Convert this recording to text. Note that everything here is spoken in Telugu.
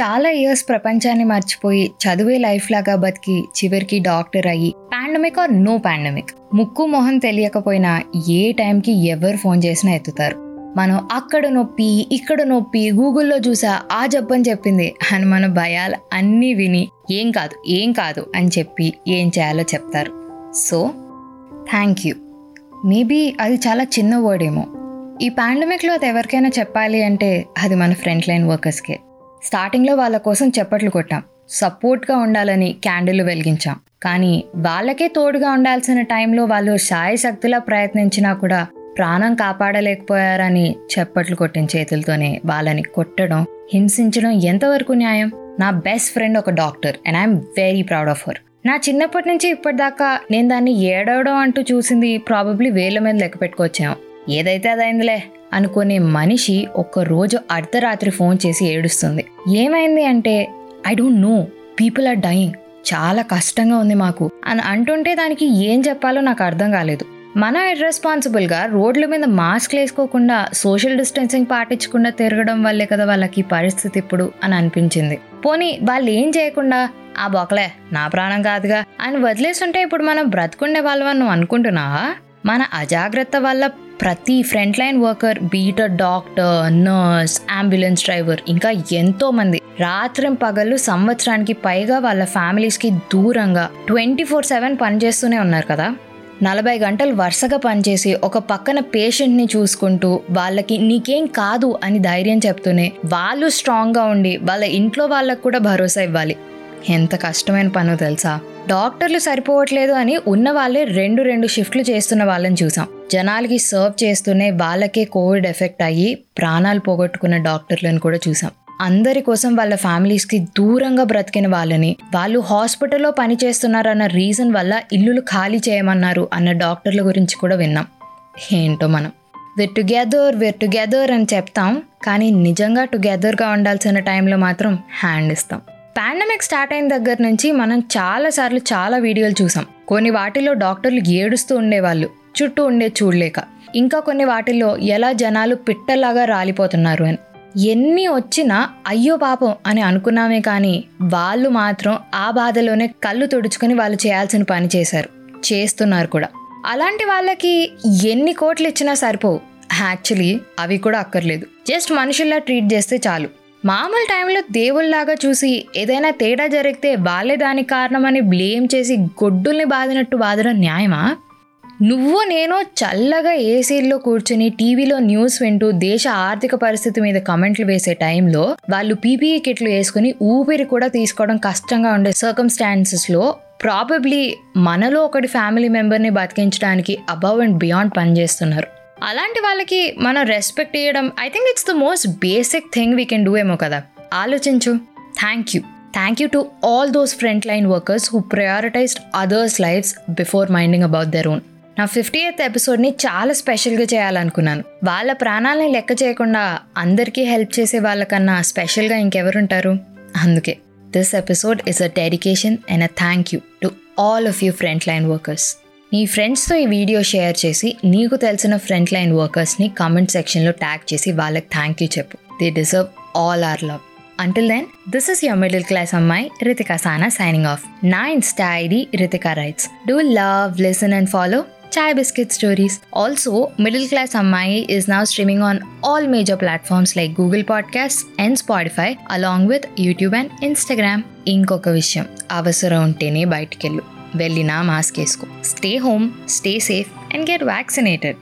చాలా ఇయర్స్ ప్రపంచాన్ని మర్చిపోయి చదివే లైఫ్ లాగా బతికి చివరికి డాక్టర్ అయ్యి పాండమిక్ ఆర్ నో పాండమిక్ ముక్కు మొహం తెలియకపోయినా ఏ టైంకి ఎవరు ఫోన్ చేసినా ఎత్తుతారు. మనం అక్కడ నొప్పి ఇక్కడ నొప్పి గూగుల్లో చూసా ఆ జబ్బని చెప్పింది. అని మన భయాలు అన్నీ విని ఏం కాదు ఏం కాదు అని చెప్పి ఏం చేయాలో చెప్తారు. సో థ్యాంక్ యూ మేబీ అది చాలా చిన్న వర్డ్ ఏమో. ఈ పాండమిక్లో అది ఎవరికైనా చెప్పాలి అంటే అది మన ఫ్రంట్ లైన్ వర్కర్స్కే స్టార్టింగ్లో వాళ్ళ కోసం చప్పట్లు కొట్టాం. సపోర్ట్గా ఉండాలని క్యాండిల్ వెలిగించాం. కానీ వాళ్ళకే తోడుగా ఉండాల్సిన టైంలో వాళ్ళు శాయశక్తిలా ప్రయత్నించినా కూడా ప్రాణం కాపాడలేకపోయారని చప్పట్లు కొట్టిన చేతులతోనే వాళ్ళని కొట్టడం హింసించడం ఎంతవరకు న్యాయం? నా బెస్ట్ ఫ్రెండ్ ఒక doctor and I'm very proud of her. నా చిన్నప్పటి నుంచి ఇప్పటిదాకా నేను దాన్ని ఏడవడం అంటూ చూసింది ప్రాబబ్లీ వేల మీద లెక్క పెట్టుకొచ్చాం. ఏదైతే అదైందిలే అనుకునే మనిషి ఒక్క రోజు అర్ధరాత్రి ఫోన్ చేసి ఏడుస్తుంది. ఏమైంది అంటే I don't know people are dying. చాలా కష్టంగా ఉంది మాకు. అని అంటుంటే దానికి ఏం చెప్పాలో నాకు అర్థం కాలేదు. మన ఇర్రెస్పాన్సిబుల్గా రోడ్ల మీద మాస్క్ వేసుకోకుండా సోషల్ డిస్టెన్సింగ్ పాటించకుండా తిరగడం వల్లే కదా వాళ్ళకి పరిస్థితి ఇప్పుడు అని అనిపించింది. పోనీ వాళ్ళు ఏం చేయకుండా ఆ బొకలే నా ప్రాణం కాదుగా అని వదిలేస్తుంటే ఇప్పుడు మనం బ్రతుకుండే వాళ్ళమని నువ్వు అనుకుంటున్నావా? మన అజాగ్రత్త వల్ల ప్రతి ఫ్రంట్ లైన్ వర్కర్ బీటర్ డాక్టర్ నర్స్ అంబులెన్స్ డ్రైవర్ ఇంకా ఎంతో మంది రాత్రి పగళ్ళు సంవత్సరానికి పైగా వాళ్ళ ఫ్యామిలీస్కి దూరంగా ట్వంటీ ఫోర్ సెవెన్ పనిచేస్తూనే ఉన్నారు కదా. నలభై గంటలు వరుసగా పనిచేసి ఒక పక్కన పేషెంట్ని చూసుకుంటూ వాళ్ళకి నీకేం కాదు అని ధైర్యం చెప్తూనే వాళ్ళు స్ట్రాంగ్గా ఉండి వాళ్ళ ఇంట్లో వాళ్ళకు కూడా భరోసా ఇవ్వాలి. ఎంత కష్టమైన పనో తెలుసా? డాక్టర్లు సరిపోవట్లేదు అని ఉన్న వాళ్ళే రెండు రెండు షిఫ్ట్లు చేస్తున్న వాళ్ళని చూసాం. జనాలకి సర్వ్ చేస్తూనే వాళ్ళకే కోవిడ్ ఎఫెక్ట్ అయ్యి ప్రాణాలు పోగొట్టుకున్న డాక్టర్లను కూడా చూసాం. అందరి కోసం వాళ్ళ ఫ్యామిలీస్కి దూరంగా బ్రతికిన వాళ్ళని వాళ్ళు హాస్పిటల్లో పనిచేస్తున్నారన్న రీజన్ వల్ల ఇల్లులు ఖాళీ చేయమన్నారు అన్న డాక్టర్ల గురించి కూడా విన్నాం. ఏంటో మనం. వెర్ టుగెదర్ వెర్ టుగెదర్ అని చెప్తాం కానీ నిజంగా టుగెదర్గా ఉండాల్సిన టైంలో మాత్రం హ్యాండ్ ఇస్తాం. పాండమిక్ స్టార్ట్ అయిన దగ్గర నుంచి మనం చాలాసార్లు చాలా వీడియోలు చూసాం. కొన్ని వాటిలో డాక్టర్లు ఏడుస్తూ ఉండేవాళ్ళు చుట్టూ ఉండే చూడలేక. ఇంకా కొన్ని వాటిల్లో ఎలా జనాలు పిట్టలాగా రాలిపోతున్నారు అని. ఎన్ని వచ్చినా అయ్యో పాపం అని అనుకున్నామే కానీ వాళ్ళు మాత్రం ఆ బాధలోనే కళ్ళు తుడుచుకొని వాళ్ళు చేయాల్సిన పని చేశారు. చేస్తున్నారు కూడా. అలాంటి వాళ్ళకి ఎన్ని కోట్లు ఇచ్చినా సరిపోవు. యాక్చువల్లీ అవి కూడా అక్కర్లేదు. జస్ట్ మనుషుల్లా ట్రీట్ చేస్తే చాలు. మామూలు టైంలో దేవుళ్ళలాగా చూసి ఏదైనా తేడా జరిగితే వాళ్ళే దానికి కారణమని బ్లేమ్ చేసి గొడ్డుల్ని బాదినట్టు బాధడం న్యాయమా? నువ్వు నేను చల్లగా ఏసీల్లో కూర్చుని టీవీలో న్యూస్ వింటూ దేశ ఆర్థిక పరిస్థితి మీద కమెంట్లు వేసే టైంలో వాళ్ళు పీపీఈ కిట్లు వేసుకుని ఊపిరి కూడా తీసుకోవడం కష్టంగా ఉండే సర్కమ్స్టాన్సెస్లో ప్రాబబ్లీ మనలో ఒకటి ఫ్యామిలీ మెంబర్ని బతికించడానికి అబవ్ అండ్ బియాండ్ పనిచేస్తున్నారు. అలాంటి వాళ్ళకి మనం రెస్పెక్ట్ ఇవ్వడం I think it's the most basic thing we can do ఏమో కదా. ఆలోచించు. Thank you thank you to all those front line workers who prioritized others lives before minding about their own నా ఫిఫ్టీ ఎయిత్ ఎపిసోడ్ని చాలా స్పెషల్గా చేయాలనుకున్నాను. వాళ్ళ ప్రాణాలని లెక్క చేయకుండా అందరికీ హెల్ప్ చేసే వాళ్ళకన్నా స్పెషల్గా ఇంకెవరుంటారు? అందుకే. This episode is a dedication and a thank you to all of you front line workers నీ ఫ్రెండ్స్తో ఈ వీడియో షేర్ చేసి నీకు తెలిసిన ఫ్రంట్ లైన్ వర్కర్స్ని కామెంట్ సెక్షన్లో ట్యాగ్ చేసి వాళ్ళకి థ్యాంక్ యూ చెప్పు they deserve all our love until then this is your middle class అమ్మాయి రితికా సానా సైనింగ్ ఆఫ్ నా Insta ID Ritika writes do love listen and follow chai biscuit stories also middle class అమ్మాయి is now streaming on all major platforms like Google podcast and Spotify along with YouTube and Instagram. ఇంకొక విషయం అవసరం ఉంటేనే బయటకెళ్ళు Bellinama's case ko. Stay home, stay safe, and get vaccinated.